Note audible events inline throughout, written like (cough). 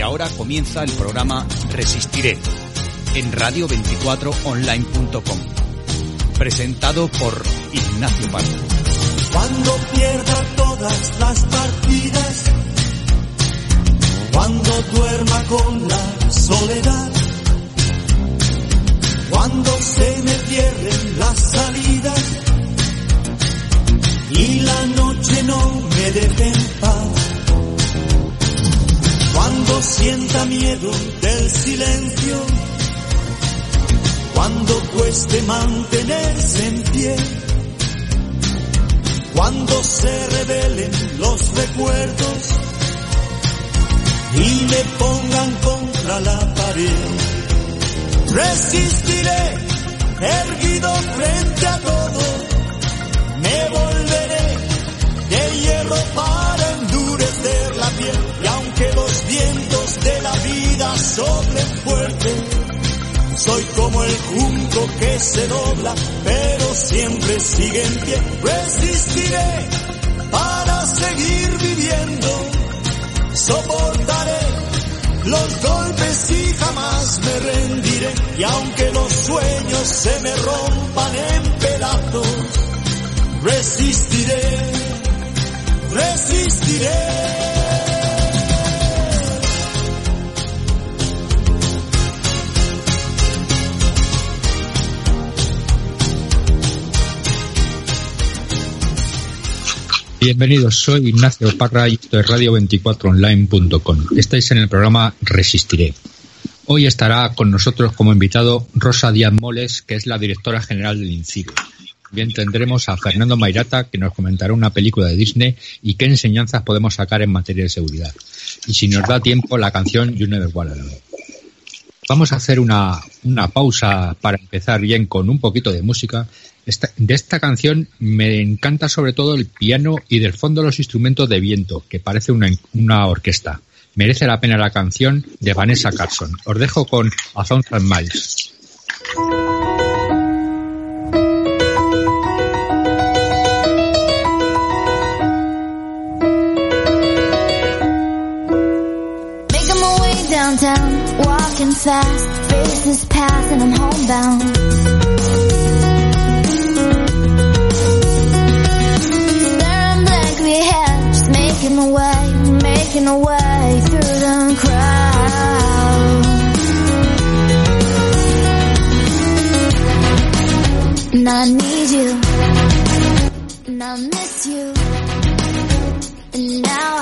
Y ahora comienza el programa Resistiré en radio24online.com. Presentado por Ignacio Pardo. Cuando pierda todas las partidas, cuando duerma con la soledad, cuando se me cierren las salidas y la noche no me deje en paz. Cuando sienta miedo del silencio, cuando cueste mantenerse en pie, cuando se revelen los recuerdos y me pongan contra la pared, resistiré erguido frente a todo, me volveré de hierro para aunque los vientos de la vida soplen fuerte, soy como el junco que se dobla, pero siempre sigue en pie. Resistiré para seguir viviendo, soportaré los golpes y jamás me rendiré. Y aunque los sueños se me rompan en pedazos, resistiré, resistiré. Bienvenidos, soy Ignacio Parra y esto es radio24online.com. Estáis en el programa Resistiré. Hoy estará con nosotros como invitado Rosa Díaz Moles, que es la directora general del INCIBE. Bien tendremos a Fernando Mairata, que nos comentará una película de Disney y qué enseñanzas podemos sacar en materia de seguridad. Y si nos da tiempo, la canción You Never Walk. Vamos a hacer una, una pausa para empezar bien con un poquito de música de esta canción me encanta sobre todo el piano y del fondo los instrumentos de viento, que parece una, orquesta. Merece la pena la canción de Vanessa Carson. Os dejo con A Thousand Miles. Making my way through the crowd. And I need you, and I miss you, and now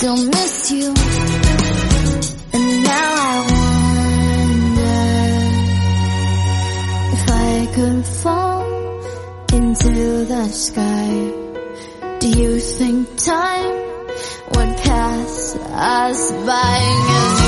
still miss you. And now I wonder if I could fall into the sky. Do you think time would pass us by?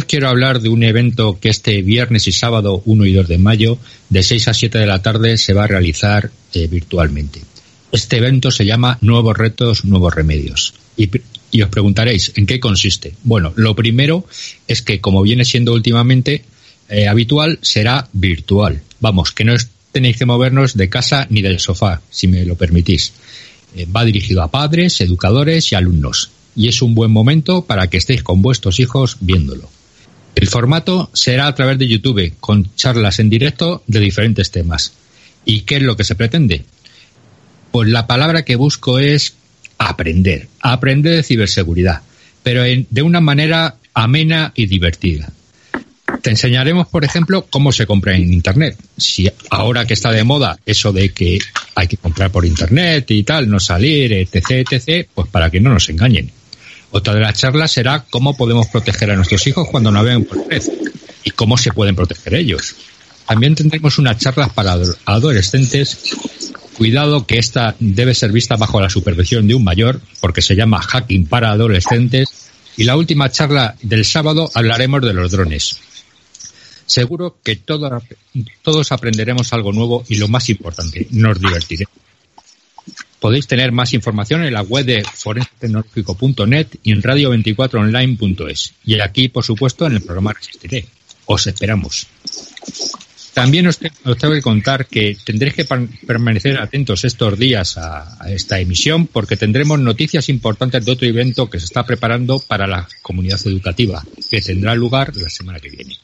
Os quiero hablar de un evento que este viernes y sábado 1 y 2 de mayo, de 6 a 7 de la tarde, se va a realizar eh, virtualmente. Este evento se llama Nuevos Retos, Nuevos Remedios. Y, os preguntaréis, ¿en qué consiste? Bueno, lo primero es que, como viene siendo últimamente eh, habitual, será virtual. Vamos, que no tenéis que movernos de casa ni del sofá, si me lo permitís. Eh, va dirigido a padres, educadores y alumnos. Y es un buen momento para que estéis con vuestros hijos viéndolo. El formato será a través de YouTube, con charlas en directo de diferentes temas. ¿Y qué es lo que se pretende? Pues la palabra que busco es aprender, aprender de ciberseguridad, pero en- de una manera amena y divertida. Te enseñaremos, por ejemplo, cómo se compra en Internet. Si ahora que está de moda eso de que hay que comprar por Internet y tal, no salir, etc., etc., pues para que no nos engañen. Otra de las charlas será cómo podemos proteger a nuestros hijos cuando navegan por red y cómo se pueden proteger ellos. También tendremos unas charlas para ado- adolescentes. Cuidado que esta debe ser vista bajo la supervisión de un mayor porque se llama Hacking para adolescentes. Y la última charla del sábado hablaremos de los drones. Seguro que todo- todos aprenderemos algo nuevo y lo más importante, nos divertiremos. Podéis tener más información en la web de forensitecnológico.net y en radio24online.es. Y aquí, por supuesto, en el programa Resistiré. Os esperamos. También os, te- os tengo que contar que tendréis que permanecer atentos estos días a esta emisión porque tendremos noticias importantes de otro evento que se está preparando para la comunidad educativa, que tendrá lugar la semana que viene.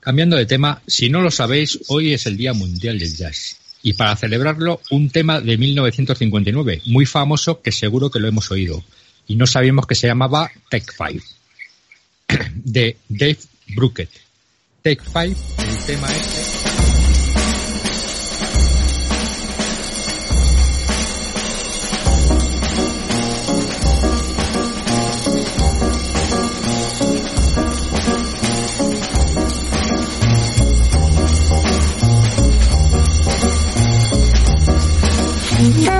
Cambiando de tema, si no lo sabéis, hoy es el Día Mundial del Jazz. Y para celebrarlo, un tema de 1959, muy famoso que seguro que lo hemos oído. Y no sabíamos que se llamaba Take Five, (coughs) de Dave Brookett. Take Five, el tema este. Yeah.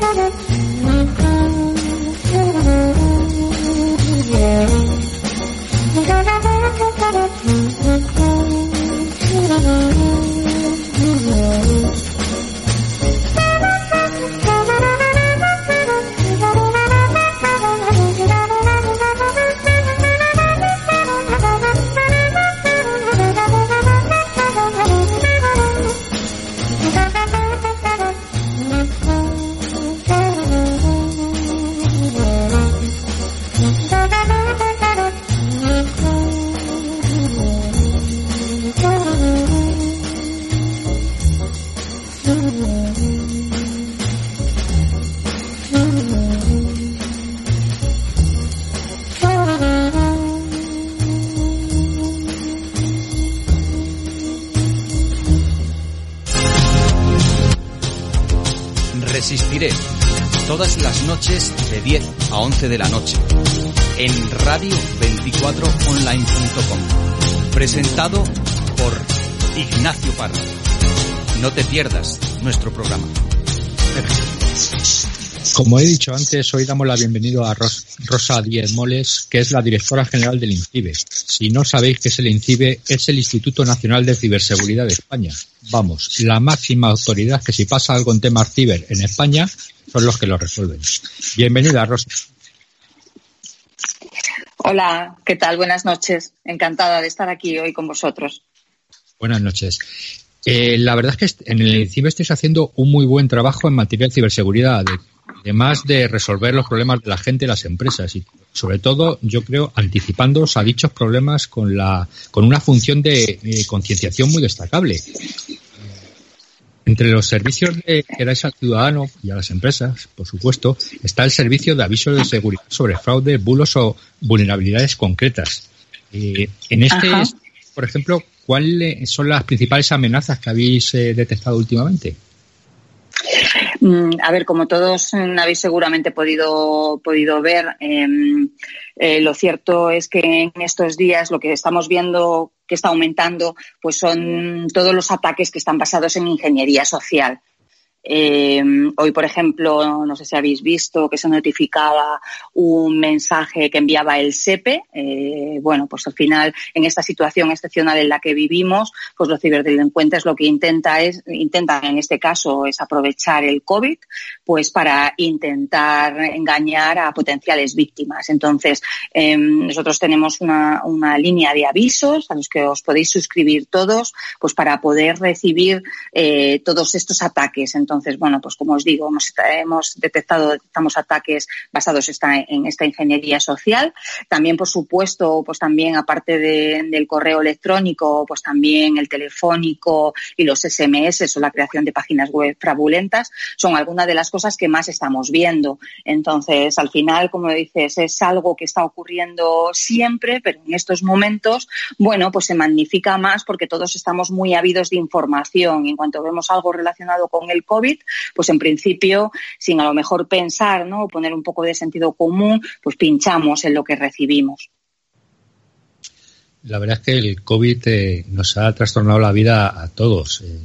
Resistiré. 11 de la noche. En radio24online.com. Presentado por Ignacio Parra. No te pierdas nuestro programa. Como he dicho antes, hoy damos la bienvenida a Ros- Rosa Díez Moles, que es la directora general del INCIBE. Si no sabéis qué es el INCIBE, es el Instituto Nacional de Ciberseguridad de España. Vamos, la máxima autoridad que si pasa algo en temas ciber en España, son los que lo resuelven. Bienvenida, Rosa. Hola, ¿qué tal? Buenas noches. Encantada de estar aquí hoy con vosotros. Buenas noches. Eh, la verdad es que en el INCIBE estáis haciendo un muy buen trabajo en materia de ciberseguridad, de- además de resolver los problemas de la gente y las empresas y sobre todo, yo creo, anticipándoos a dichos problemas con la con una función de concienciación muy destacable. Entre los servicios de, que dais al ciudadano y a las empresas, por supuesto, está el servicio de aviso de seguridad sobre fraude, bulos o vulnerabilidades concretas. Eh, en este, Ajá. por ejemplo, ¿cuáles son las principales amenazas que habéis eh, detectado últimamente? Mm, A ver, como todos mm, habéis seguramente podido, podido ver, em, eh, lo cierto es que en estos días lo que estamos viendo que está aumentando pues son todos los ataques que están basados en ingeniería social. Eh, hoy, por ejemplo, no sé si habéis visto que se notificaba un mensaje que enviaba el SEPE. Eh, bueno, pues al final, en esta situación excepcional en la que vivimos, pues los ciberdelincuentes lo que intenta es, intentan en este caso es aprovechar el COVID, pues para intentar engañar a potenciales víctimas. Entonces, eh, nosotros tenemos una, una línea de avisos a los que os podéis suscribir todos, pues para poder recibir eh, todos estos ataques. Entonces, bueno, pues como os digo, hemos, detectado detectamos ataques basados esta, en esta ingeniería social. También, por supuesto, pues también aparte de, del correo electrónico, pues también el telefónico y los SMS o la creación de páginas web fraudulentas son algunas de las cosas que más estamos viendo. Entonces, al final, como dices, es algo que está ocurriendo siempre, pero en estos momentos, bueno, pues se magnifica más porque todos estamos muy ávidos de información. En cuanto vemos algo relacionado con el COVID, pues en principio, sin a lo mejor pensar, ¿no? O poner un poco de sentido común, pues pinchamos en lo que recibimos. La verdad es que el COVID eh, nos ha trastornado la vida a todos, eh,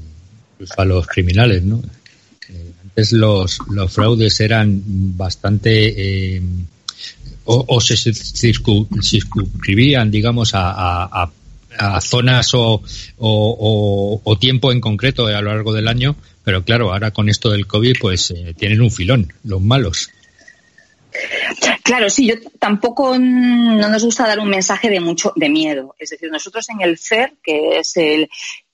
incluso a los criminales, ¿no? Eh, antes los, los fraudes eran bastante o, se circu- circunscribían, digamos, a- a- zonas o, o- tiempo en concreto a lo largo del año, pero claro, ahora con esto del COVID, pues eh, tienen un filón, los malos. Claro, sí, yo tampoco mm, no nos gusta dar un mensaje de mucho de miedo. Es decir, nosotros en el CER, que es el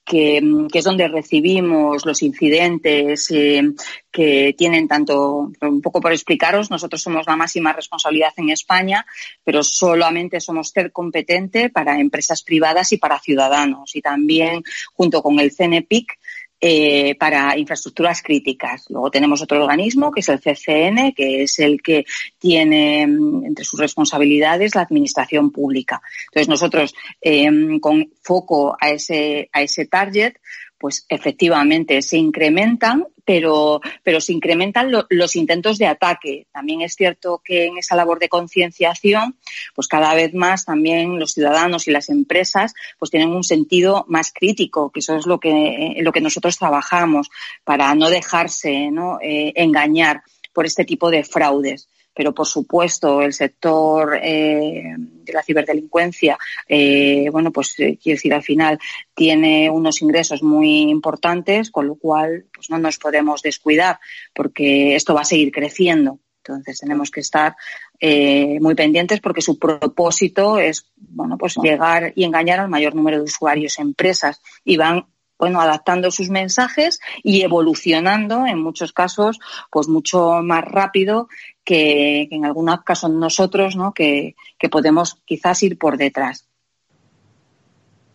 que, que es donde recibimos los incidentes eh, que tienen tanto, un poco por explicaros, nosotros somos la máxima responsabilidad en España, pero solamente somos CER competente para empresas privadas y para ciudadanos. Y también, junto con el CNPIC, eh, para infraestructuras críticas. Luego tenemos otro organismo que es el CCN, que es el que tiene mm, entre sus responsabilidades la administración pública. Entonces nosotros, eh, con foco a ese, a ese target, pues efectivamente se incrementan, pero, pero se incrementan lo- los intentos de ataque. También es cierto que en esa labor de concienciación, pues cada vez más también los ciudadanos y las empresas pues tienen un sentido más crítico, que eso es lo que, lo que nosotros trabajamos, para no dejarse ¿no? Eh, engañar por este tipo de fraudes pero por supuesto el sector eh, de la ciberdelincuencia, eh, bueno, pues eh, quiero decir, al final tiene unos ingresos muy importantes, con lo cual pues no nos podemos descuidar porque esto va a seguir creciendo. Entonces tenemos que estar eh, muy pendientes porque su propósito es, bueno, pues llegar y engañar al mayor número de usuarios, empresas y van bueno, adaptando sus mensajes y evolucionando en muchos casos, pues mucho más rápido que, en algunos casos nosotros, ¿no? Que, podemos quizás ir por detrás.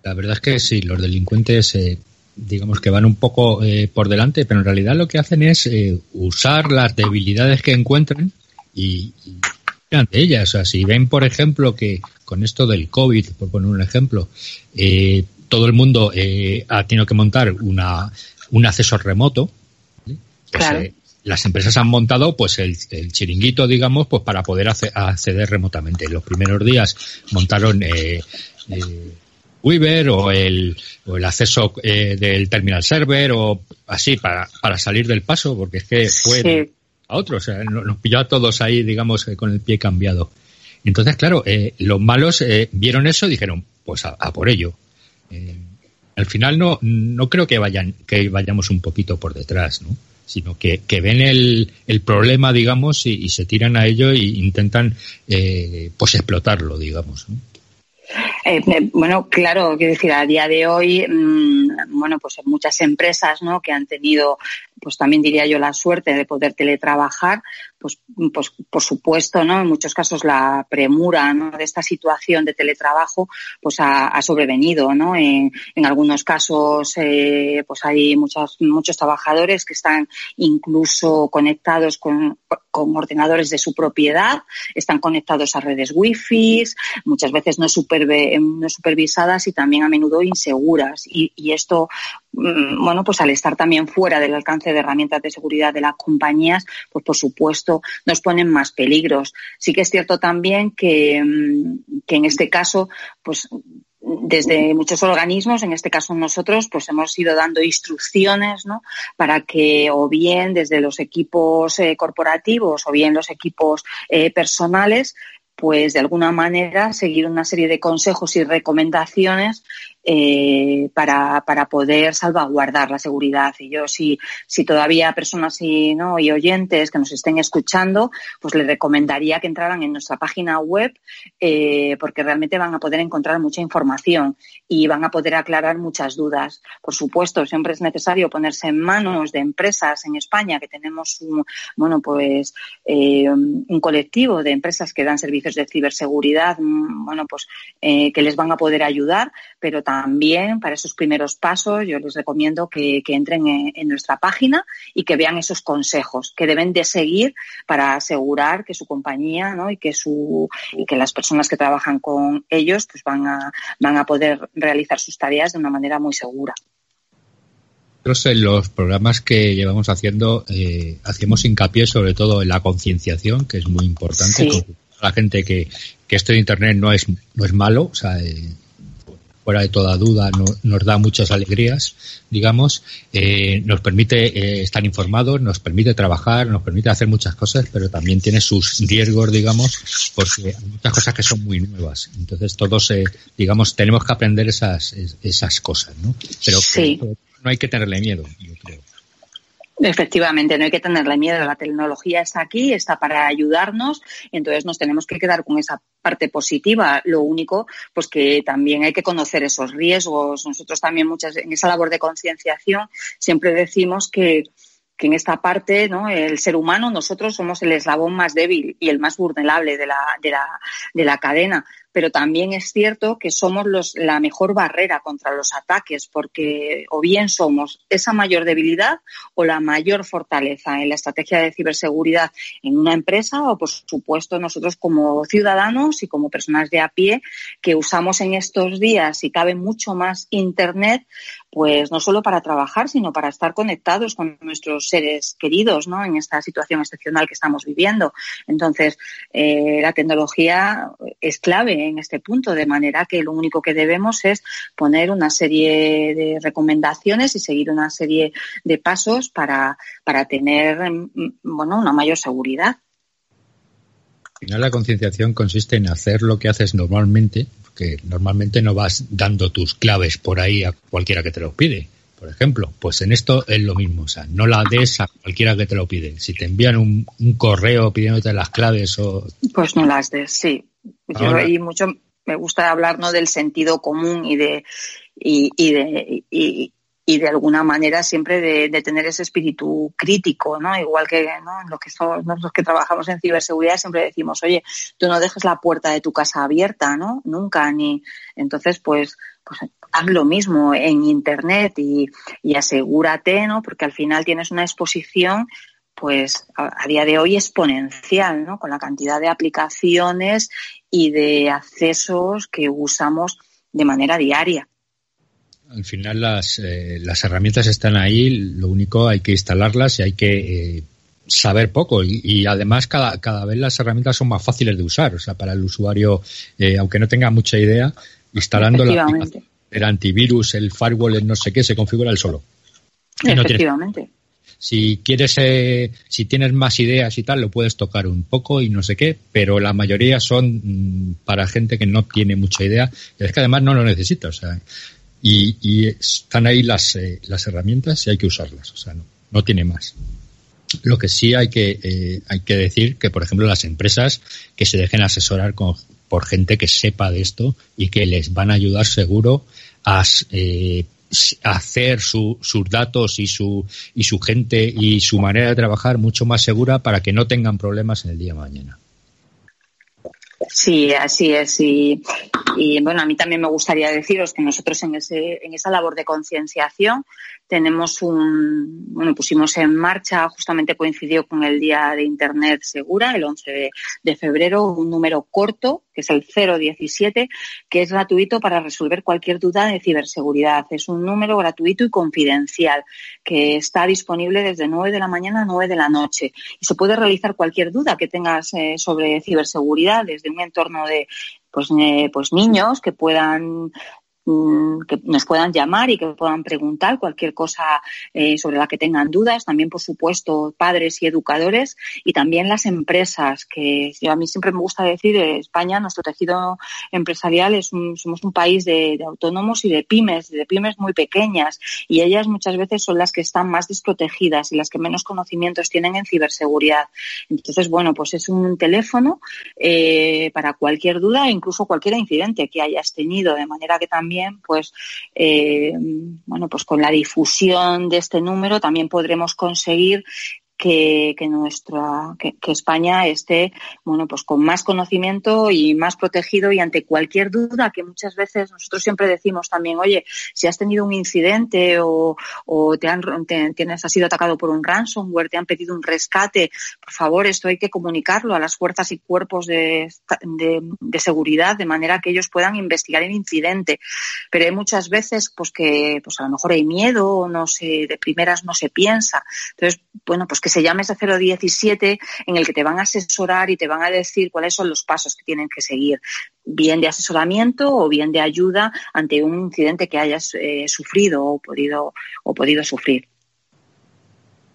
La verdad es que sí, los delincuentes, eh, digamos que van un poco eh, por delante, pero en realidad lo que hacen es eh, usar las debilidades que encuentran y, y de ellas. O sea, si ven, por ejemplo, que con esto del COVID, por poner un ejemplo, todo el mundo ha tenido que montar una, un acceso remoto, pues, claro las empresas han montado pues el, chiringuito, digamos, pues para poder acceder remotamente. En los primeros días montaron eh, eh, Weaver o el, o el acceso eh, del terminal server o así para, para salir del paso, porque es que fue a otros, o sea, nos pilló a todos ahí, digamos, con el pie cambiado. Entonces, claro, los malos vieron eso y dijeron, pues a, a por ello. al final no, no creo que vayan, que vayamos un poquito por detrás, ¿no? Sino que, que ven el, el, problema, digamos, y, se tiran a ello e intentan, eh, pues, explotarlo, digamos. Eh, eh, bueno, claro, quiero decir, a día de hoy, mmm, bueno, pues muchas empresas, ¿no? Que han tenido, pues también diría yo, la suerte de poder teletrabajar, pues, pues por supuesto, ¿no? En muchos casos la premura. De esta situación de teletrabajo, pues ha, sobrevenido, ¿no? En, algunos casos, eh, pues hay muchos, muchos trabajadores que están incluso conectados con, con ordenadores de su propiedad, están conectados a redes wifi, muchas veces no, no supervisadas y también a menudo inseguras. Y, esto, bueno, pues al estar también fuera del alcance de herramientas de seguridad de las compañías, pues por supuesto nos ponen más peligros. Sí que es cierto también que, mm, que en este caso, pues desde muchos organismos, en este caso nosotros, pues hemos ido dando instrucciones, ¿no? Para que o bien desde los equipos eh, corporativos o bien los equipos eh, personales, pues de alguna manera seguir una serie de consejos y recomendaciones eh, para, para poder salvaguardar la seguridad. Y yo, si, si todavía personas y, ¿no? y oyentes que nos estén escuchando, pues les recomendaría que entraran en nuestra página web eh, porque realmente van a poder encontrar mucha información y van a poder aclarar muchas dudas. Por supuesto, siempre es necesario ponerse en manos de empresas en España que tenemos un, bueno, pues, eh, un colectivo de empresas que dan servicios de ciberseguridad, mm, bueno, pues, que les van a poder ayudar, pero también para esos primeros pasos yo les recomiendo que, que entren en, en, nuestra página y que vean esos consejos que deben de seguir para asegurar que su compañía ¿no? y que su y que las personas que trabajan con ellos pues van a van a poder realizar sus tareas de una manera muy segura. Nosotros en los programas que llevamos haciendo eh, hacemos hincapié sobre todo en la concienciación, que es muy importante. Sí. La gente que, que esto de Internet no es, no es malo, o sea, eh, fuera de toda duda, no, nos da muchas alegrías, digamos, eh, nos permite eh, estar informados, nos permite trabajar, nos permite hacer muchas cosas, pero también tiene sus riesgos, digamos, porque hay muchas cosas que son muy nuevas. Entonces todos, eh, digamos, tenemos que aprender esas, esas cosas, ¿no? Pero sí. no hay que tenerle miedo, yo creo. Efectivamente, no hay que tenerle miedo. La tecnología está aquí, está para ayudarnos, entonces nos tenemos que quedar con esa parte positiva. Lo único, pues que también hay que conocer esos riesgos. Nosotros también muchas en esa labor de concienciación siempre decimos que que en esta parte, ¿no? El ser humano, nosotros somos el eslabón más débil y el más vulnerable de la, de la, de la cadena pero también es cierto que somos los, la mejor barrera contra los ataques, porque o bien somos esa mayor debilidad o la mayor fortaleza en la estrategia de ciberseguridad en una empresa o, por supuesto, nosotros como ciudadanos y como personas de a pie que usamos en estos días y cabe mucho más Internet, pues no solo para trabajar, sino para estar conectados con nuestros seres queridos, ¿no? En esta situación excepcional que estamos viviendo. Entonces, eh, la tecnología es clave en este punto, de manera que lo único que debemos es poner una serie de recomendaciones y seguir una serie de pasos para, para tener mm, bueno, una mayor seguridad. Al final la concienciación consiste en hacer lo que haces normalmente, porque normalmente no vas dando tus claves por ahí a cualquiera que te lo pide por ejemplo. Pues en esto es lo mismo, o sea, no la des a cualquiera que te lo pide. Si te envían un, correo pidiéndote las claves o... Pues no las des, sí. Yo y mucho me gusta hablar no del sentido común y de y, y de y, y de alguna manera siempre de, tener ese espíritu crítico, ¿no? Igual que ¿no? los que somos, los que trabajamos en ciberseguridad siempre decimos, oye, tú no dejes la puerta de tu casa abierta, ¿no? Nunca, ni entonces pues pues haz lo mismo en internet y, y asegúrate, ¿no? Porque al final tienes una exposición pues a, día de hoy exponencial, ¿no? Con la cantidad de aplicaciones y de accesos que usamos de manera diaria. Al final las, eh, las herramientas están ahí, lo único hay que instalarlas y hay que eh, saber poco y, además cada, cada vez las herramientas son más fáciles de usar, o sea, para el usuario, eh, aunque no tenga mucha idea, instalando la, el antivirus, el firewall, el no sé qué, se configura el solo. Efectivamente. Si quieres, eh, si tienes más ideas y tal, lo puedes tocar un poco y no sé qué, pero la mayoría son mm, para gente que no tiene mucha idea. Y es que además no lo necesita, o sea, y, están ahí las, eh, las herramientas y hay que usarlas, o sea, no, no tiene más. Lo que sí hay que, eh, hay que decir que, por ejemplo, las empresas que se dejen asesorar con, por gente que sepa de esto y que les van a ayudar seguro a eh, hacer sus datos y su, y su gente y su manera de trabajar mucho más segura para que no tengan problemas en el día de mañana. Sí, así es. Y, y, bueno, a mí también me gustaría deciros que nosotros en, ese, en esa labor de concienciación tenemos un, bueno, pusimos en marcha, justamente coincidió con el Día de Internet Segura, el 11 de, febrero, un número corto, que es el 017, que es gratuito para resolver cualquier duda de ciberseguridad. Es un número gratuito y confidencial, que está disponible desde 9 de la mañana a 9 de la noche. Y se puede realizar cualquier duda que tengas eh, sobre ciberseguridad desde un entorno de pues, eh, pues niños que puedan que nos puedan llamar y que puedan preguntar cualquier cosa eh, sobre la que tengan dudas. También, por supuesto, padres y educadores y también las empresas, que a mí siempre me gusta decir, eh, España, nuestro tejido empresarial, es somos un país de, autónomos y de pymes, de pymes muy pequeñas y ellas muchas veces son las que están más desprotegidas y las que menos conocimientos tienen en ciberseguridad. Entonces, bueno, pues es un teléfono eh, para cualquier duda, incluso cualquier incidente que hayas tenido, de manera que también pues, eh, bueno, pues con la difusión de este número también podremos conseguir que, que nuestra que, España esté bueno pues con más conocimiento y más protegido y ante cualquier duda que muchas veces nosotros siempre decimos también oye si has tenido un incidente o, o te han tienes has sido atacado por un ransomware te han pedido un rescate por favor esto hay que comunicarlo a las fuerzas y cuerpos de, de, seguridad de manera que ellos puedan investigar el incidente pero hay muchas veces pues que pues a lo mejor hay miedo no se de primeras no se piensa. Entonces bueno pues que se llame ese 017 en el que te van a asesorar y te van a decir cuáles son los pasos que tienen que seguir, bien de asesoramiento o bien de ayuda ante un incidente que hayas eh, sufrido o podido, o podido sufrir.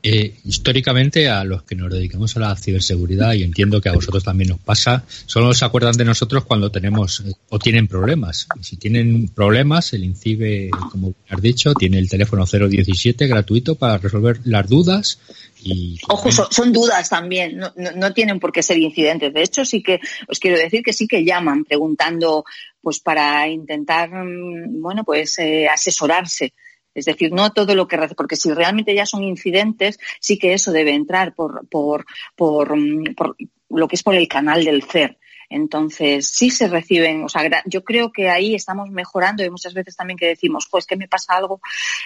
Eh, históricamente a los que nos dedicamos a la ciberseguridad y entiendo que a vosotros también nos pasa, solo se acuerdan de nosotros cuando tenemos eh, o tienen problemas. Y si tienen problemas, el INCIBE, como has dicho, tiene el teléfono 017 gratuito para resolver las dudas. Y... Ojo, son, dudas también, no, no, tienen por qué ser incidentes. De hecho, sí que os quiero decir que sí que llaman preguntando pues para intentar, mm, bueno, pues eh, asesorarse es decir, no todo lo que porque si realmente ya son incidentes, sí que eso debe entrar por, por, por, mm, lo que es por el canal del CER. Entonces, sí se reciben, o sea, yo creo que ahí estamos mejorando y muchas veces también que decimos, pues que me pasa algo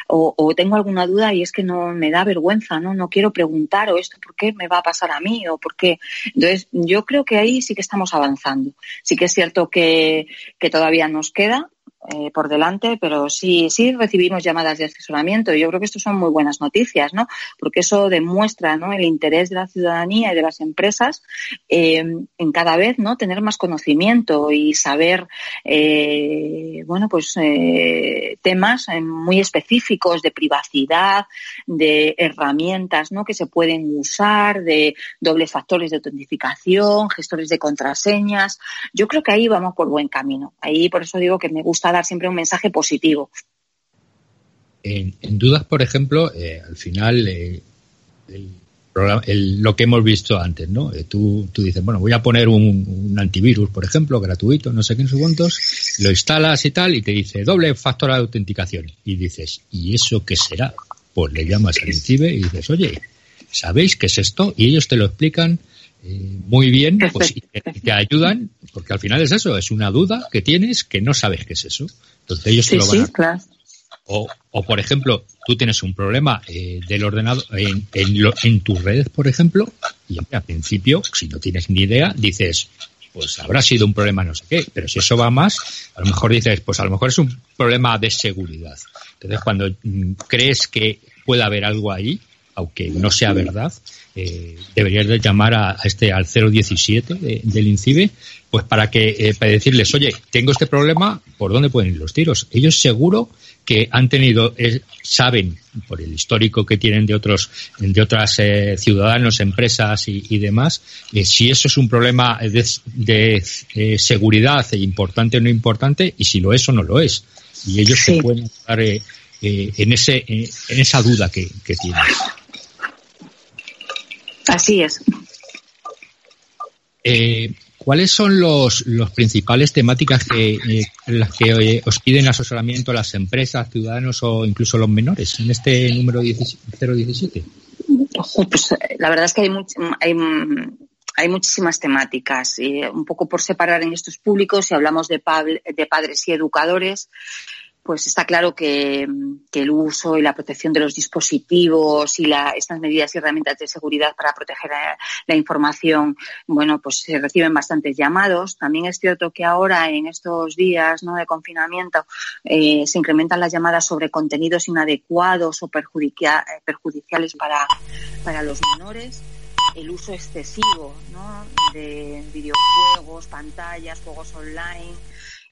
o, o, tengo alguna duda y es que no me da vergüenza, ¿no? No quiero preguntar o esto, ¿por qué me va a pasar a mí o por qué? Entonces, yo creo que ahí sí que estamos avanzando. Sí que es cierto que, que todavía nos queda, eh, por delante, pero sí, sí recibimos llamadas de asesoramiento. Yo creo que esto son muy buenas noticias, ¿no? Porque eso demuestra, ¿no? El interés de la ciudadanía y de las empresas eh, en cada vez, ¿no? Tener más conocimiento y saber, eh, bueno, pues eh, temas muy específicos de privacidad, de herramientas, ¿no? Que se pueden usar, de dobles factores de autentificación, gestores de contraseñas. Yo creo que ahí vamos por buen camino. Ahí por eso digo que me gusta dar siempre un mensaje positivo. En, en dudas, por ejemplo, eh, al final eh, el programa- el- lo que hemos visto antes, ¿no? Eh, tú, tú dices, bueno, voy a poner un, un antivirus, por ejemplo, gratuito, no sé qué, sé cuántos, lo instalas y tal, y te dice doble factor de autenticación. Y dices, ¿y eso qué será? Pues le llamas al INCIBE y dices, oye, ¿sabéis qué es esto? Y ellos te lo explican eh, muy bien, pues y te, te ayudan, porque al final es eso, es una duda que tienes que no sabes qué es eso. Entonces ellos te Sí, lo van sí, a claro. o, o, por ejemplo, tú tienes un problema eh, del ordenador en, en, lo- en tus redes, por ejemplo, y al principio, si no tienes ni idea, dices, pues habrá sido un problema no sé qué, pero si eso va más, a lo mejor dices, pues a lo mejor es un problema de seguridad. Entonces, cuando mm, crees que puede haber algo ahí, aunque no sea verdad, eh, deberías de llamar a, a este al 017 de- del INCIBE, pues para que eh, para decirles, oye, tengo este problema, ¿por dónde pueden ir los tiros? Ellos seguro que han tenido, eh, saben por el histórico que tienen de otros, de otras eh, ciudadanos, empresas y, y demás, eh, si eso es un problema de, de, eh, seguridad e importante o no importante, y si lo es o no lo es. Y ellos Sí. te pueden ayudar eh, eh, en ese, en esa duda que, que tienes. Así es. Eh, ¿Cuáles son los, los principales temáticas que, eh, las que eh, os piden asesoramiento las empresas, ciudadanos o incluso los menores en este número 10 017? Ojo, pues la verdad es que hay, much- hay, mm, hay muchísimas temáticas. y un poco por separar en estos públicos, si hablamos de, de padres y educadores, pues está claro que, el uso y la protección de los dispositivos y la, estas medidas y herramientas de seguridad para proteger eh, la información, bueno, pues se reciben bastantes llamados. También es cierto que ahora, en estos días ¿no? de confinamiento, eh, se incrementan las llamadas sobre contenidos inadecuados o eh, perjudiciales para, para los menores el uso excesivo ¿no? de videojuegos, pantallas, juegos online,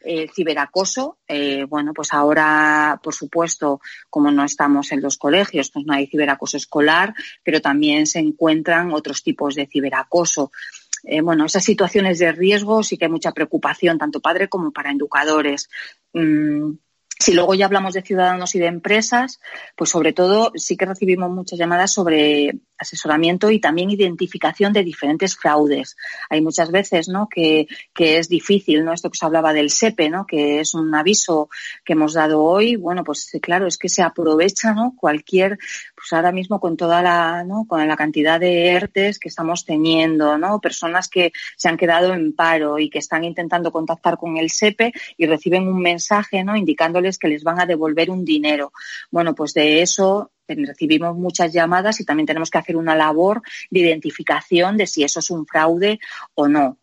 eh, ciberacoso. Eh, bueno, pues ahora, por supuesto, como no estamos en los colegios, pues no hay ciberacoso escolar, pero también se encuentran otros tipos de ciberacoso. Eh, bueno, esas situaciones de riesgo sí que hay mucha preocupación, tanto padre como para educadores. Mm, si luego ya hablamos de ciudadanos y de empresas, pues sobre todo sí que recibimos muchas llamadas sobre asesoramiento y también identificación de diferentes fraudes. Hay muchas veces, ¿no? Que, que es difícil, ¿no? Esto que se hablaba del SEPE, ¿no? Que es un aviso que hemos dado hoy. Bueno, pues claro, es que se aprovecha, ¿no? Cualquier, pues ahora mismo con toda la, ¿no? Con la cantidad de ERTES que estamos teniendo, ¿no? Personas que se han quedado en paro y que están intentando contactar con el SEPE y reciben un mensaje, ¿no? Indicándoles que les van a devolver un dinero. Bueno, pues de eso recibimos muchas llamadas y también tenemos que hacer una labor de identificación de si eso es un fraude o no.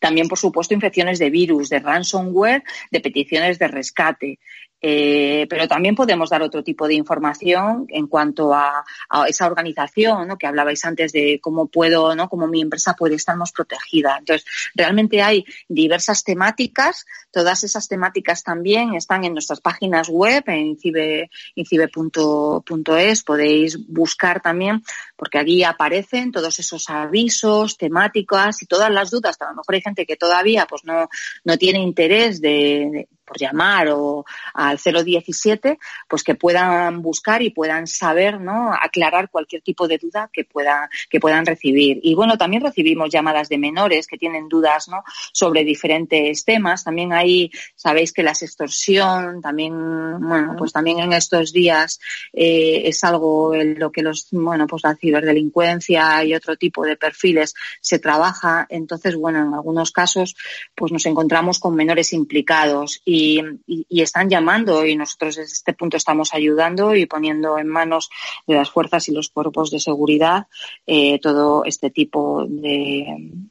También, por supuesto, infecciones de virus, de ransomware, de peticiones de rescate. Eh, pero también podemos dar otro tipo de información en cuanto a, a esa organización, ¿no? Que hablabais antes de cómo puedo, ¿no? Cómo mi empresa puede estar más protegida. Entonces, realmente hay diversas temáticas. Todas esas temáticas también están en nuestras páginas web, en incibe, incibe.es. Podéis buscar también, porque allí aparecen todos esos avisos, temáticas y todas las dudas. A lo mejor hay gente que todavía, pues no, no tiene interés de, de por llamar o al 017, pues que puedan buscar y puedan saber, ¿no? Aclarar cualquier tipo de duda que pueda, que puedan recibir. Y bueno, también recibimos llamadas de menores que tienen dudas, ¿no? Sobre diferentes temas. También ahí sabéis que la extorsión, también, bueno, pues también en estos días eh, es algo en lo que los, bueno, pues la ciberdelincuencia y otro tipo de perfiles se trabaja. Entonces, bueno, en algunos casos, pues nos encontramos con menores implicados y, y, están llamando y nosotros desde este punto estamos ayudando y poniendo en manos de las fuerzas y los cuerpos de seguridad eh, todo este tipo de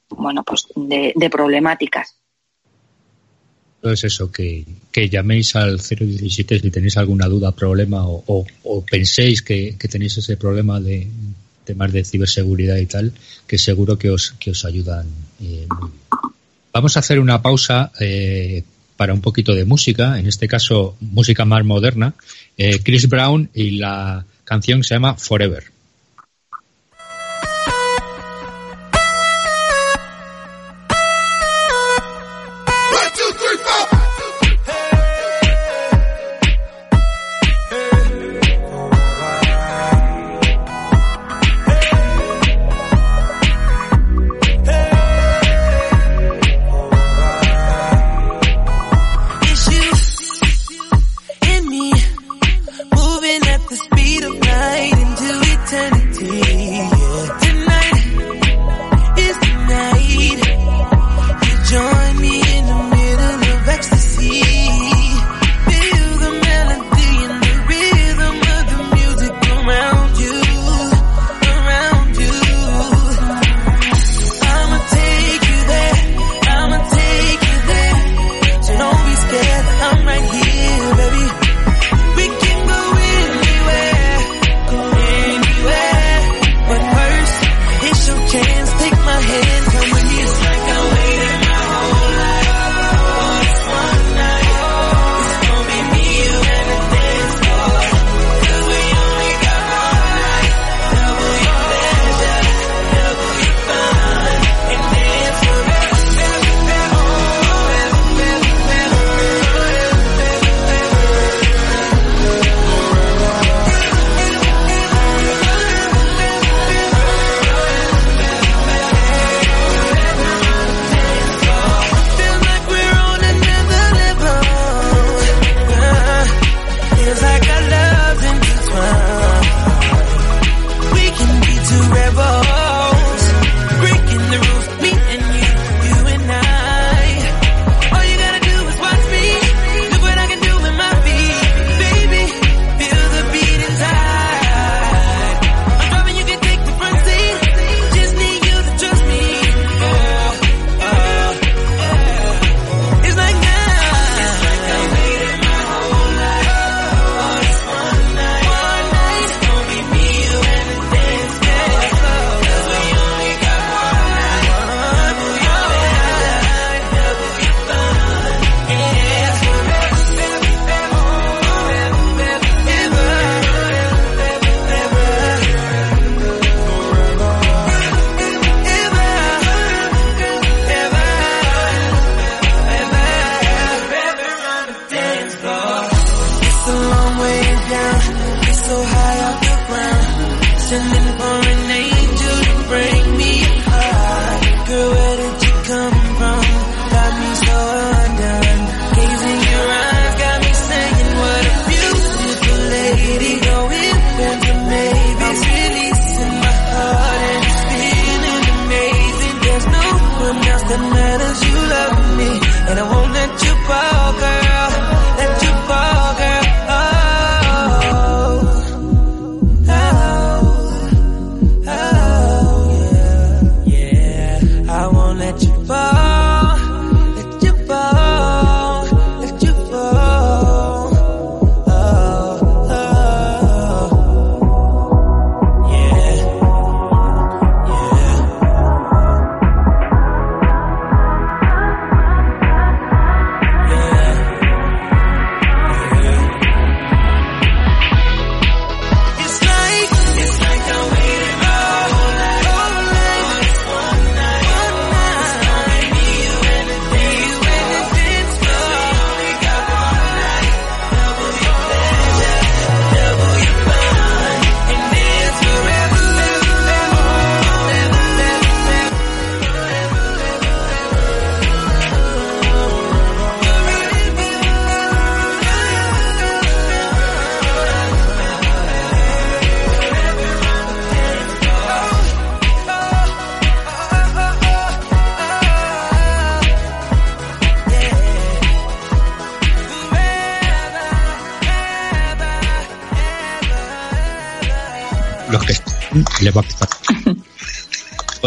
bueno pues de, de problemáticas. es eso, que, llaméis al 017 si tenéis alguna duda, problema o, penséis que, tenéis ese problema de temas de ciberseguridad y tal, que seguro que os, que os ayudan eh. Vamos a hacer una pausa eh, para un poquito de música, en este caso música más moderna. Eh, Chris Brown y la canción se llama Forever. and I won't let you fall, girl.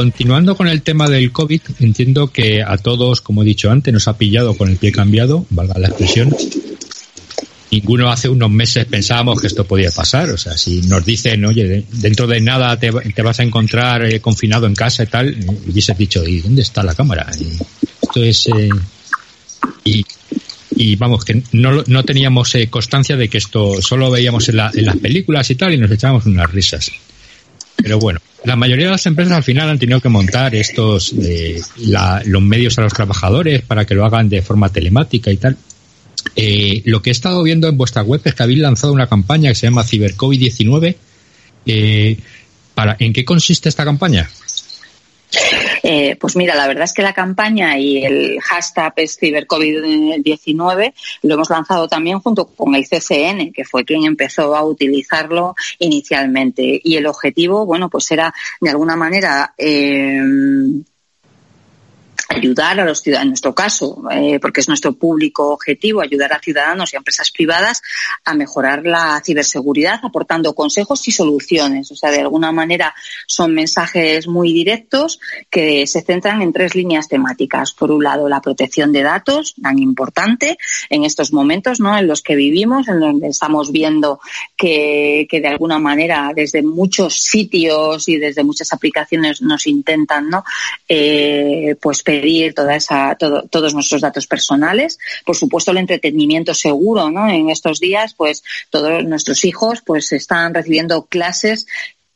Continuando con el tema del COVID, entiendo que a todos, como he dicho antes, nos ha pillado con el pie cambiado, valga la expresión. Ninguno hace unos meses pensábamos que esto podía pasar. O sea, si nos dicen, oye, dentro de nada te, vas a encontrar eh, confinado en casa y tal, hubieses dicho, ¿y dónde está la cámara? Y esto es. Eh, y, y vamos, que no, no teníamos eh, constancia de que esto solo veíamos en, en las películas y tal y nos echábamos unas risas. Pero bueno, la mayoría de las empresas al final han tenido que montar estos, eh, los medios a los trabajadores para que lo hagan de forma telemática y tal. Eh, lo que he estado viendo en vuestra web es que habéis lanzado una campaña que se llama CiberCovid-19. Eh, para, ¿En qué consiste esta campaña? Eh, pues mira, la verdad es que la campaña y el hashtag es CiberCovid-19 lo hemos lanzado también junto con el CCN, que fue quien empezó a utilizarlo inicialmente. Y el objetivo, bueno, pues era de alguna manera eh, ayudar a los ciudadanos, en nuestro caso, eh, porque es nuestro público objetivo, ayudar a ciudadanos y a empresas privadas a mejorar la ciberseguridad, aportando consejos y soluciones. O sea, de alguna manera son mensajes muy directos que se centran en tres líneas temáticas. Por un lado, la protección de datos, tan importante en estos momentos, ¿no? En los que vivimos, en donde estamos viendo que, que de alguna manera desde muchos sitios y desde muchas aplicaciones nos intentan, ¿no? Eh, pues pedir toda esa, todos nuestros datos personales. Por supuesto, el entretenimiento seguro, ¿no? En estos días, pues todos nuestros hijos, pues están recibiendo clases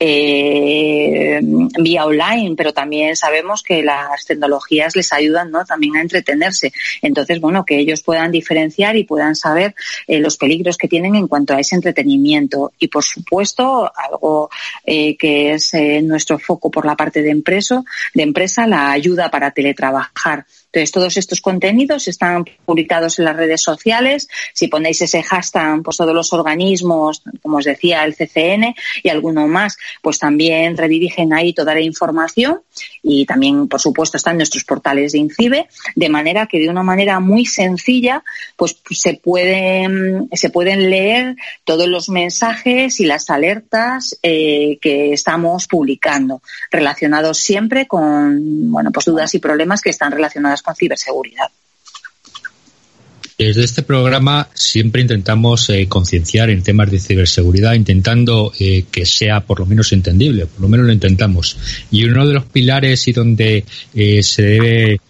eh, vía online, pero también sabemos que las tecnologías les ayudan ¿no? también a entretenerse. Entonces, bueno, que ellos puedan diferenciar y puedan saber eh, los peligros que tienen en cuanto a ese entretenimiento. Y, por supuesto, algo eh, que es eh, nuestro foco por la parte de, empreso, de empresa, la ayuda para teletrabajar. Entonces, todos estos contenidos están publicados en las redes sociales. Si ponéis ese hashtag, pues todos los organismos, como os decía, el CCN y alguno más, pues también redirigen ahí toda la información y también, por supuesto, están nuestros portales de INCIBE, de manera que de una manera muy sencilla, pues se pueden, se pueden leer todos los mensajes y las alertas eh, que estamos publicando, relacionados siempre con, bueno, pues dudas y problemas que están con ciberseguridad. Desde este programa siempre intentamos eh, concienciar en temas de ciberseguridad, intentando eh, que sea por lo menos entendible, por lo menos lo intentamos. Y uno de los pilares y donde eh, se debe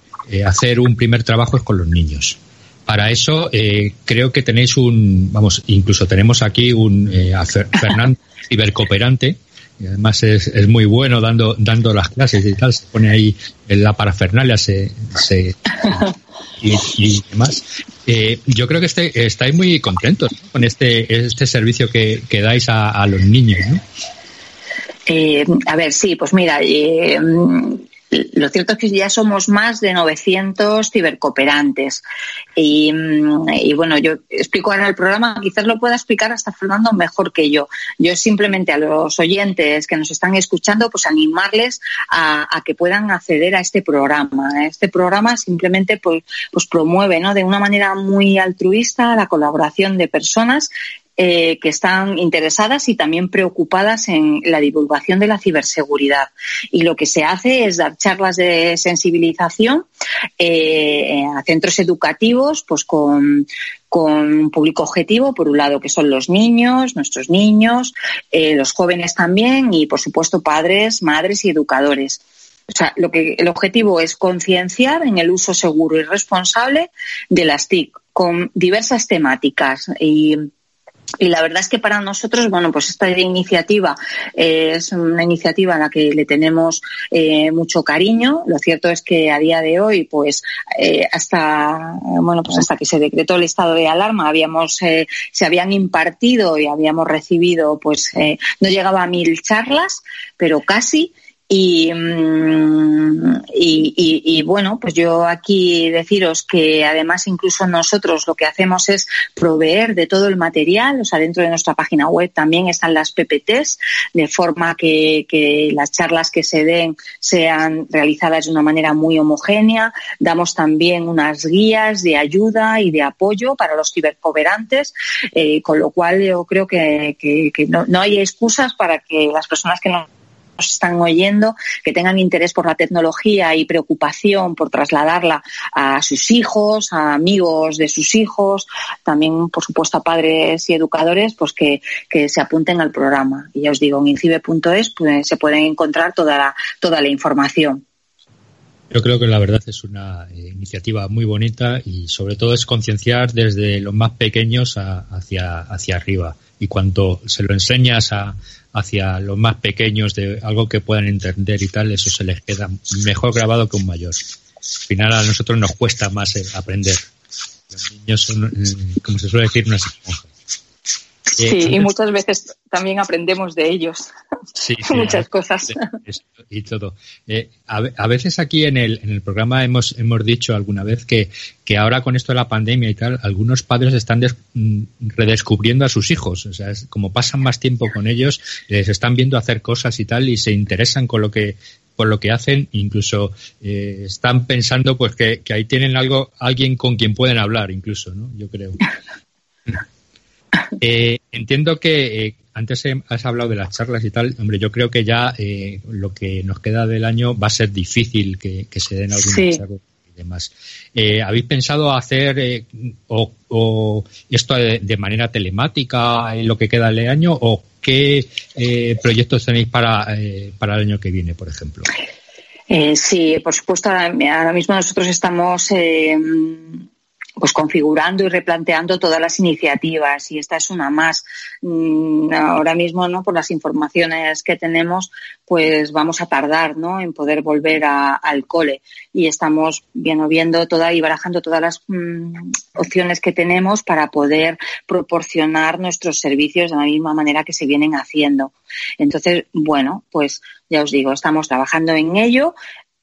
hacer un primer trabajo es con los niños. Para eso creo que tenéis un, vamos, incluso tenemos aquí un Fernando cibercooperante y además es, es muy bueno dando dando las clases y tal se pone ahí en la parafernalia se, se (laughs) y, y, demás eh, yo creo que este, estáis muy contentos ¿no? con este este servicio que, que dais a, a los niños ¿no? Eh, a ver, sí, pues mira, eh, lo cierto es que ya somos más de 900 cibercooperantes. Y, y, bueno, yo explico ahora el programa, quizás lo pueda explicar hasta Fernando mejor que yo. Yo simplemente a los oyentes que nos están escuchando, pues animarles a, a que puedan acceder a este programa. Este programa simplemente pues, pues promueve ¿no? de una manera muy altruista la colaboración de personas eh, que están interesadas y también preocupadas en la divulgación de la ciberseguridad. Y lo que se hace es dar charlas de sensibilización eh, a centros educativos, pues con, con un público objetivo, por un lado, que son los niños, nuestros niños, eh, los jóvenes también y, por supuesto, padres, madres y educadores. O sea, lo que, el objetivo es concienciar en el uso seguro y responsable de las TIC con diversas temáticas y y la verdad es que para nosotros, bueno, pues esta iniciativa eh, es una iniciativa a la que le tenemos eh, mucho cariño. Lo cierto es que a día de hoy, pues eh, hasta, bueno, pues hasta que se decretó el estado de alarma, habíamos, eh, se habían impartido y habíamos recibido, pues eh, no llegaba a mil charlas, pero casi. Y, mm, y, y, y, bueno, pues yo aquí deciros que además incluso nosotros lo que hacemos es proveer de todo el material, o sea, dentro de nuestra página web también están las PPTs, de forma que, que las charlas que se den sean realizadas de una manera muy homogénea. Damos también unas guías de ayuda y de apoyo para los cibercooperantes, eh, con lo cual yo creo que, que, que no, no hay excusas para que las personas que nos están oyendo, que tengan interés por la tecnología y preocupación por trasladarla a sus hijos, a amigos de sus hijos, también, por supuesto, a padres y educadores, pues que, que se apunten al programa. Y ya os digo, en incibe.es pues, se pueden encontrar toda la, toda la información. Yo creo que la verdad es una eh, iniciativa muy bonita y sobre todo es concienciar desde los más pequeños hacia, hacia arriba. Y cuando se lo enseñas a, hacia los más pequeños de algo que puedan entender y tal, eso se les queda mejor grabado que un mayor. Al final a nosotros nos cuesta más eh, aprender. Los niños son, mm, como se suele decir, unas esponjas. Sí, y muchas veces también aprendemos de ellos. Sí, (laughs) muchas cosas. (laughs) y todo. Eh, a, veces aquí en el, en el programa hemos, hemos dicho alguna vez que, que ahora con esto de la pandemia y tal, algunos padres están mm, redescubriendo a sus hijos. O sea, como pasan más tiempo con ellos, les están viendo hacer cosas y tal y se interesan con lo que por lo que hacen, incluso eh, están pensando pues que, que ahí tienen algo, alguien con quien pueden hablar, incluso, ¿no? Yo creo. (laughs) Eh, entiendo que eh, antes has hablado de las charlas y tal. Hombre, yo creo que ya eh, lo que nos queda del año va a ser difícil que, se den algunas charlas y demás. ¿Habéis pensado hacer o, esto de, manera telemática en lo que queda del año o qué proyectos tenéis para, para el año que viene, por ejemplo? sí, por supuesto. Ahora mismo nosotros estamos pues configurando y replanteando todas las iniciativas y esta es una más. Mm, ahora mismo, ¿no? Por las informaciones que tenemos, pues vamos a tardar, ¿no? En poder volver al cole y estamos viendo, viendo toda y barajando todas las mm, opciones que tenemos para poder proporcionar nuestros servicios de la misma manera que se vienen haciendo. Entonces, bueno, pues ya os digo, estamos trabajando en ello.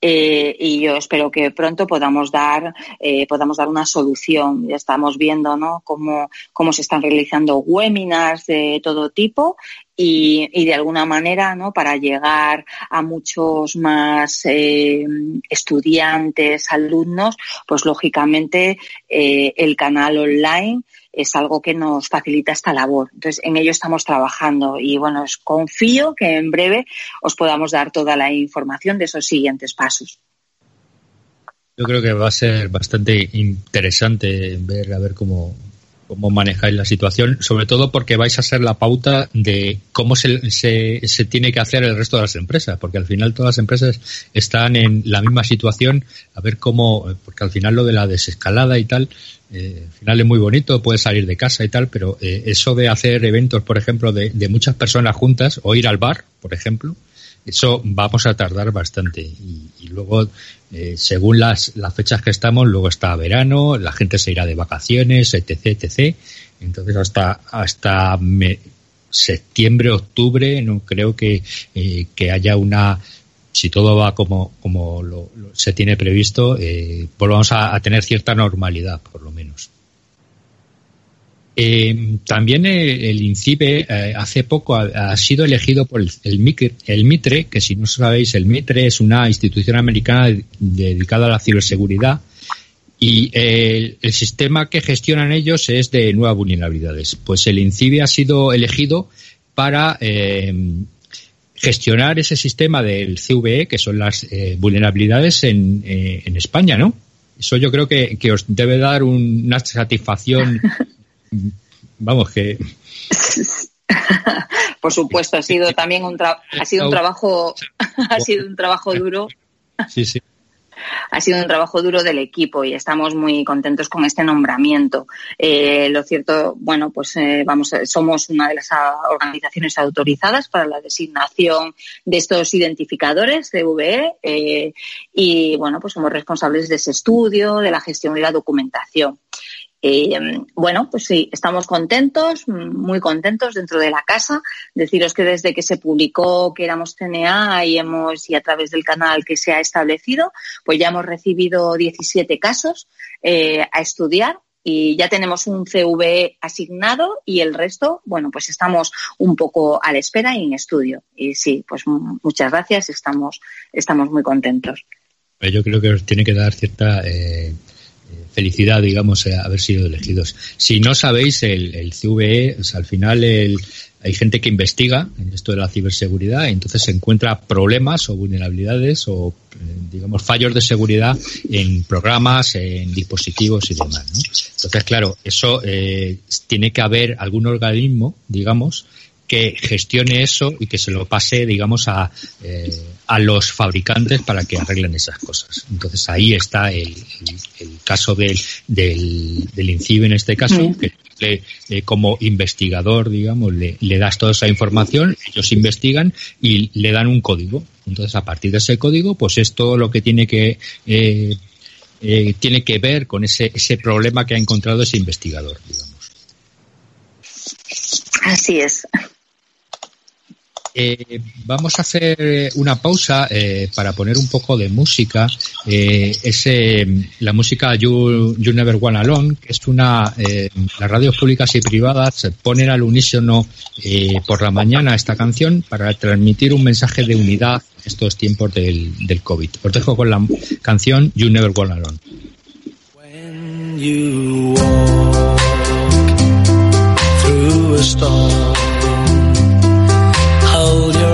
Eh, y yo espero que pronto podamos dar eh, podamos dar una solución. Estamos viendo ¿no? cómo, cómo se están realizando webinars de todo tipo y, y, de alguna manera, ¿no? Para llegar a muchos más eh, estudiantes, alumnos, pues lógicamente eh, el canal online es algo que nos facilita esta labor. Entonces, en ello estamos trabajando y bueno, os confío que en breve os podamos dar toda la información de esos siguientes pasos. Yo creo que va a ser bastante interesante ver a ver cómo, cómo manejáis la situación, sobre todo porque vais a ser la pauta de cómo se, se, se, tiene que hacer el resto de las empresas, porque al final todas las empresas están en la misma situación, a ver cómo, porque al final lo de la desescalada y tal, eh, al final es muy bonito, puedes salir de casa y tal, pero eh, eso de hacer eventos, por ejemplo, de, de, muchas personas juntas o ir al bar, por ejemplo, eso vamos a tardar bastante. Y, luego, eh, según las, las fechas que estamos, luego está verano, la gente se irá de vacaciones, etc, etc. Entonces, hasta, hasta septiembre, octubre, no creo que, eh, que haya una, si todo va como, como lo, se tiene previsto, eh, volvamos a, a, tener cierta normalidad, por lo menos. Eh, también el, INCIBE eh, hace poco ha, sido elegido por el, el, MITRE, que si no sabéis, el MITRE es una institución americana dedicada a la ciberseguridad y el, el, sistema que gestionan ellos es de nuevas vulnerabilidades. Pues el INCIBE ha sido elegido para eh, gestionar ese sistema del CVE, que son las eh, vulnerabilidades en, eh, España, ¿no? Eso yo creo que, que os debe dar un, una satisfacción, (laughs) vamos, que... (laughs) Por supuesto, ha sido también un, ha sido un trabajo, (laughs) ha sido un trabajo duro. Sí, sí ha sido un trabajo duro del equipo y estamos muy contentos con este nombramiento. Eh, lo cierto, bueno, pues eh, vamos, somos una de las organizaciones autorizadas para la designación de estos identificadores CVE eh, y bueno, pues somos responsables de ese estudio, de la gestión y la documentación. Eh, bueno, pues sí, estamos contentos, muy contentos dentro de la casa. Deciros que desde que se publicó que éramos CNA y hemos, y a través del canal que se ha establecido, pues ya hemos recibido 17 casos eh, a estudiar y ya tenemos un CV asignado y el resto, bueno, pues estamos un poco a la espera y en estudio. Y sí, pues muchas gracias, estamos, estamos muy contentos. Yo creo que os tiene que dar cierta eh, felicidad, digamos, haber sido elegidos. Si no sabéis, el, el CVE, al final el, hay gente que investiga en esto de la ciberseguridad y entonces se encuentra problemas o vulnerabilidades o, eh, digamos, fallos de seguridad en programas, en dispositivos y demás. ¿no? Entonces, claro, eso eh, tiene que haber algún organismo, digamos, que gestione eso y que se lo pase, digamos, a, eh, a los fabricantes para que arreglen esas cosas. Entonces ahí está el, el, el caso del, del, del INCIBE en este caso, que le- eh, como investigador, digamos, le, le das toda esa información, ellos investigan y le dan un código. Entonces a partir de ese código, pues es todo lo que tiene que eh, eh, tiene que ver con ese, ese problema que ha encontrado ese investigador, digamos. Así es. Eh, vamos a hacer eh, una pausa eh, para poner un poco de música. Es la música you, Never One Alone, que es una. las radios públicas y privadas ponen al unísono por la mañana esta canción para transmitir un mensaje de unidad en estos tiempos del, COVID. Os dejo con la canción You Never One Alone.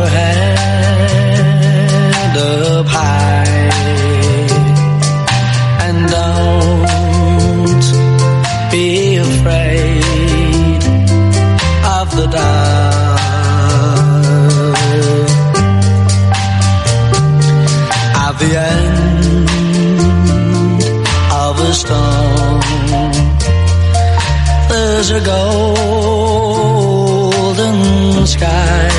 Your head up high and don't be afraid of the dark. At the end of a storm. There's a golden sky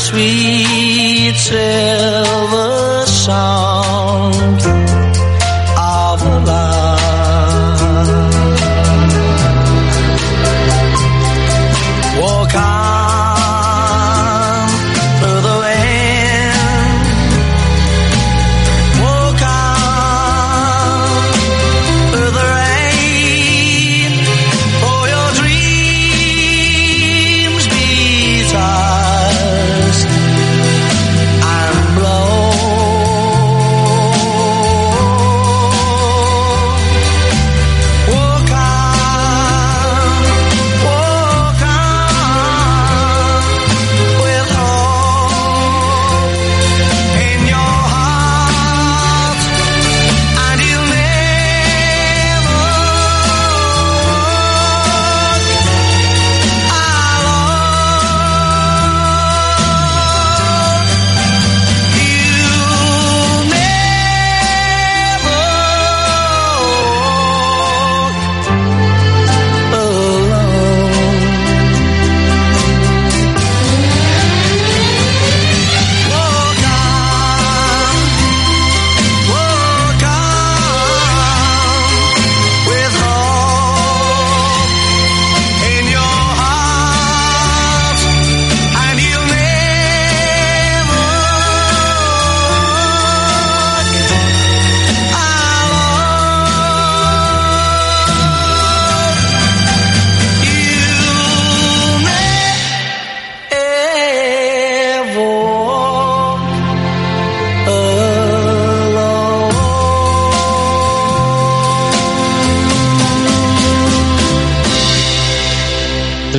sweet silver sound of the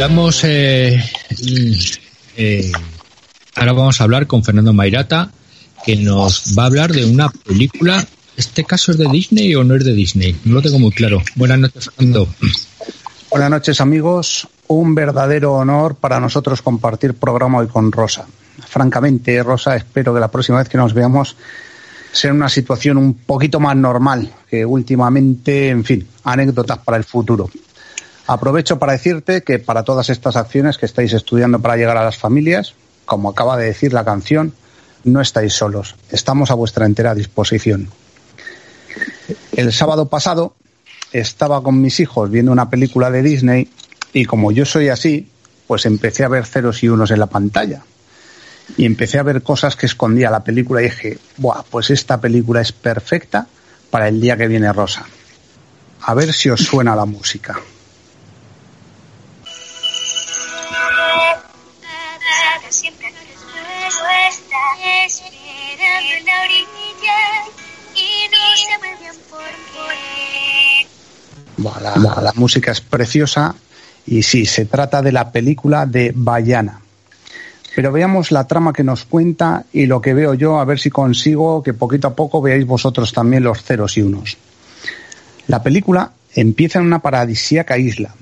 Hablamos, eh, eh, ahora vamos a hablar con Fernando Mairata, que nos va a hablar de una película. ¿Este caso es de Disney o no es de Disney? No lo tengo muy claro. Buenas noches, Fernando. Buenas noches amigos, un verdadero honor para nosotros compartir programa hoy con Rosa. Francamente, Rosa, espero que la próxima vez que nos veamos sea una situación un poquito más normal que últimamente, en fin, anécdotas para el futuro. Aprovecho para decirte que para todas estas acciones que estáis estudiando para llegar a las familias, como acaba de decir la canción, no estáis solos, estamos a vuestra entera disposición. El sábado pasado estaba con mis hijos viendo una película de Disney y como yo soy así, pues empecé a ver ceros y unos en la pantalla. Y empecé a ver cosas que escondía la película y dije, Buah, pues esta película es perfecta para el día que viene Rosa. A ver si os suena la música. La, música es preciosa Y sí, se trata de la película de Bayana. Pero veamos la trama que nos cuenta y lo que veo yo, a ver si consigo que poquito a poco veáis vosotros también los ceros y unos. La película empieza en una paradisíaca isla.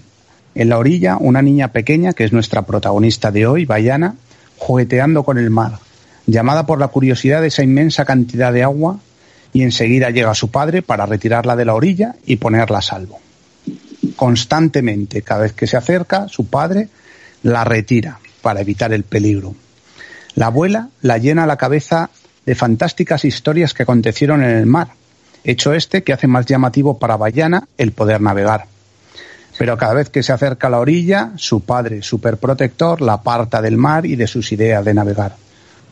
En la orilla, una niña pequeña, que es nuestra protagonista de hoy, Bayana, jugueteando con el mar, llamada por la curiosidad de esa inmensa cantidad de agua, y enseguida llega su padre para retirarla de la orilla y ponerla a salvo. Constantemente, cada vez que se acerca, su padre la retira para evitar el peligro. La abuela la llena la cabeza de fantásticas historias que acontecieron en el mar, hecho este que hace más llamativo para Bayana el poder navegar. Pero cada vez que se acerca a la orilla, su padre, superprotector, la aparta del mar y de sus ideas de navegar.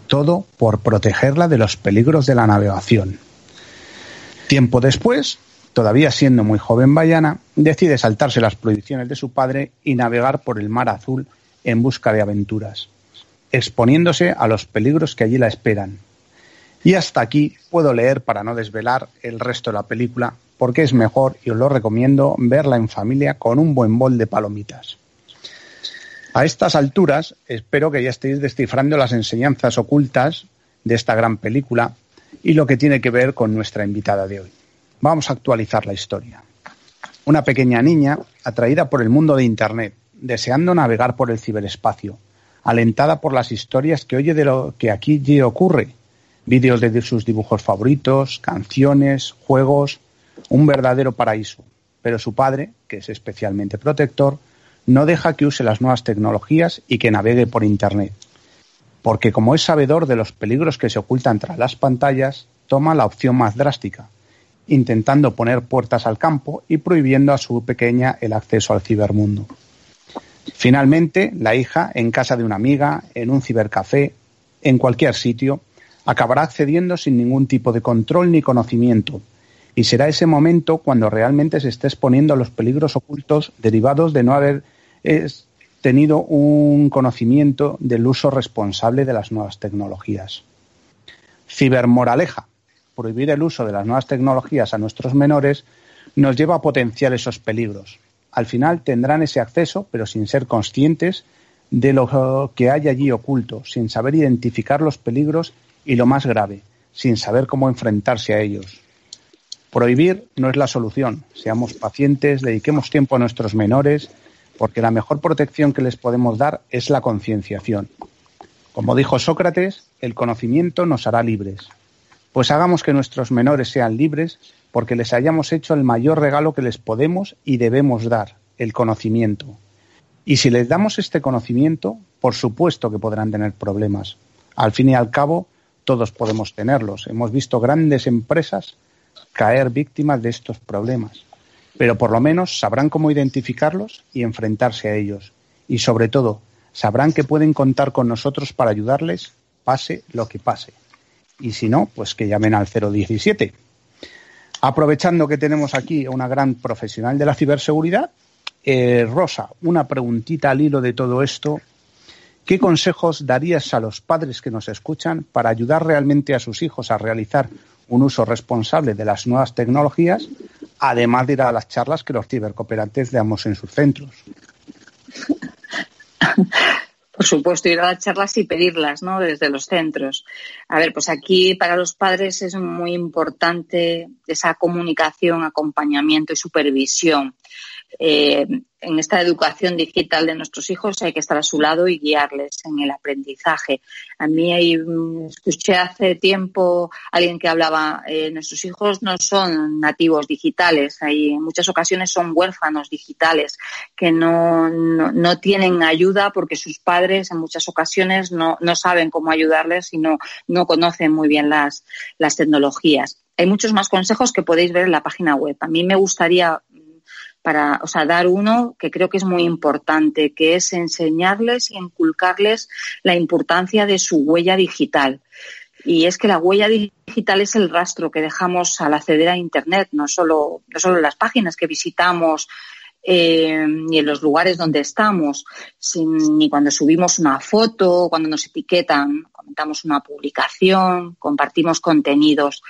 Todo por protegerla de los peligros de la navegación. Tiempo después, todavía siendo muy joven Bayana, decide saltarse las prohibiciones de su padre y navegar por el mar azul en busca de aventuras, exponiéndose a los peligros que allí la esperan. Y hasta aquí puedo leer para no desvelar el resto de la película, porque es mejor y os lo recomiendo verla en familia con un buen bol de palomitas. A estas alturas espero que ya estéis descifrando las enseñanzas ocultas de esta gran película y lo que tiene que ver con nuestra invitada de hoy. Vamos a actualizar la historia. Una pequeña niña, atraída por el mundo de Internet, deseando navegar por el ciberespacio, alentada por las historias que oye de lo que aquí ocurre, vídeos de sus dibujos favoritos, canciones, juegos, un verdadero paraíso. Pero su padre, que es especialmente protector, no deja que use las nuevas tecnologías y que navegue por Internet. Porque como es sabedor de los peligros que se ocultan tras las pantallas, toma la opción más drástica, intentando poner puertas al campo y prohibiendo a su pequeña el acceso al cibermundo. Finalmente, la hija, en casa de una amiga, en un cibercafé, en cualquier sitio, acabará accediendo sin ningún tipo de control ni conocimiento, y será ese momento cuando realmente se esté exponiendo a los peligros ocultos derivados de no haber tenido un conocimiento del uso responsable de las nuevas tecnologías. Cibermoraleja. Prohibir el uso de las nuevas tecnologías a nuestros menores nos lleva a potenciar esos peligros, al final tendrán ese acceso, pero sin ser conscientes de lo que hay allí oculto, sin saber identificar los peligros y lo más grave, sin saber cómo enfrentarse a ellos. Prohibir no es la solución. Seamos pacientes, dediquemos tiempo a nuestros menores, porque la mejor protección que les podemos dar es la concienciación. Como dijo Sócrates, el conocimiento nos hará libres. Pues hagamos que nuestros menores sean libres porque les hayamos hecho el mayor regalo que les podemos y debemos dar, el conocimiento. Y si les damos este conocimiento, por supuesto que podrán tener problemas. Al fin y al cabo, todos podemos tenerlos. Hemos visto grandes empresas caer víctimas de estos problemas. Pero por lo menos sabrán cómo identificarlos y enfrentarse a ellos. Y sobre todo, sabrán que pueden contar con nosotros para ayudarles, pase lo que pase. Y si no, pues que llamen al 017. Aprovechando que tenemos aquí a una gran profesional de la ciberseguridad, eh, Rosa, una preguntita al hilo de todo esto. ¿Qué consejos darías a los padres que nos escuchan para ayudar realmente a sus hijos a realizar un uso responsable de las nuevas tecnologías, además de ir a las charlas que los cibercooperantes damos en sus centros? (laughs) por supuesto, ir a las charlas y pedirlas, ¿no? Desde los centros. A ver, pues aquí para los padres es muy importante esa comunicación, acompañamiento y supervisión. Eh, en esta educación digital de nuestros hijos hay que estar a su lado y guiarles en el aprendizaje. A mí mm, escuché hace tiempo alguien que hablaba, eh, nuestros hijos no son nativos digitales, hay, en muchas ocasiones son huérfanos digitales que no, no, tienen ayuda porque sus padres en muchas ocasiones no, no saben cómo ayudarles y no, no conocen muy bien las, las tecnologías. Hay muchos más consejos que podéis ver en la página web. A mí me gustaría para, o sea, dar uno que creo que es muy importante, que es enseñarles y inculcarles la importancia de su huella digital. Y es que la huella digital es el rastro que dejamos al acceder a Internet, no solo, no solo las páginas que visitamos eh, ni en los lugares donde estamos, ni cuando subimos una foto, cuando nos etiquetan, comentamos una publicación, compartimos contenidos.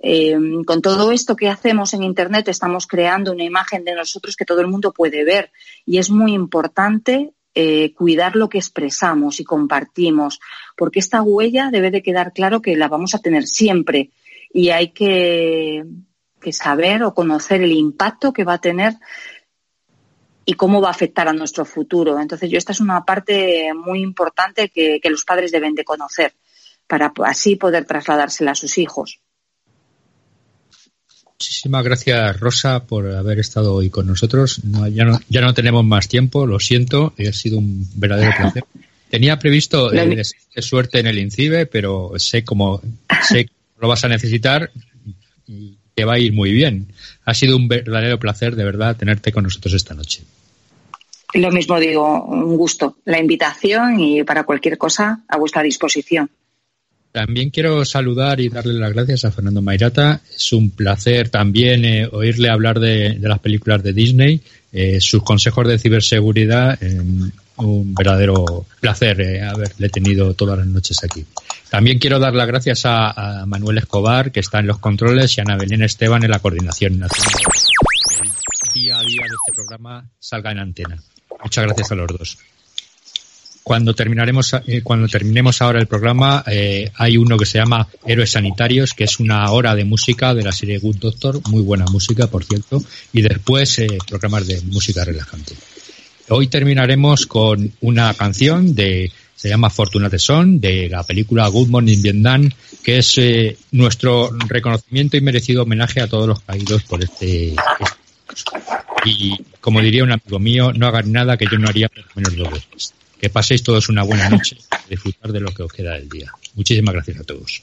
Eh, con todo esto que hacemos en Internet estamos creando una imagen de nosotros que todo el mundo puede ver y es muy importante eh, cuidar lo que expresamos y compartimos, porque esta huella debe de quedar claro que la vamos a tener siempre y hay que, saber o conocer el impacto que va a tener y cómo va a afectar a nuestro futuro. Entonces, yo esta es una parte muy importante que, que los padres deben de conocer para así poder trasladársela a sus hijos. Muchísimas gracias, Rosa, por haber estado hoy con nosotros. ya, no, ya no tenemos más tiempo, lo siento, ha sido un verdadero (laughs) placer. Tenía previsto eh, suerte en el INCIBE, pero sé cómo sé que lo vas a necesitar y que va a ir muy bien. Ha sido un verdadero placer, de verdad, tenerte con nosotros esta noche. Lo mismo digo, un gusto. La invitación y para cualquier cosa a vuestra disposición. También quiero saludar y darle las gracias a Fernando Mairata. Es un placer también eh, oírle hablar de, las películas de Disney, eh, sus consejos de ciberseguridad. Un verdadero placer eh, haberle tenido todas las noches aquí. También quiero dar las gracias a, Manuel Escobar, que está en los controles, y a Ana Belén Esteban en la coordinación. El día a día de este programa salga en antena. Muchas gracias a los dos. Cuando terminaremos, eh, cuando terminemos ahora el programa, eh, hay uno que se llama Héroes Sanitarios, que es una hora de música de la serie Good Doctor, muy buena música, por cierto, y después eh, programas de música relajante. Hoy terminaremos con una canción de, se llama Fortunate Son, de la película Good Morning Vietnam, que es nuestro reconocimiento y merecido homenaje a todos los caídos por este, y como diría un amigo mío, no hagan nada que yo no haría por menos dos veces. Que paséis todos una buena noche disfrutar de lo que os queda del día. Muchísimas gracias a todos.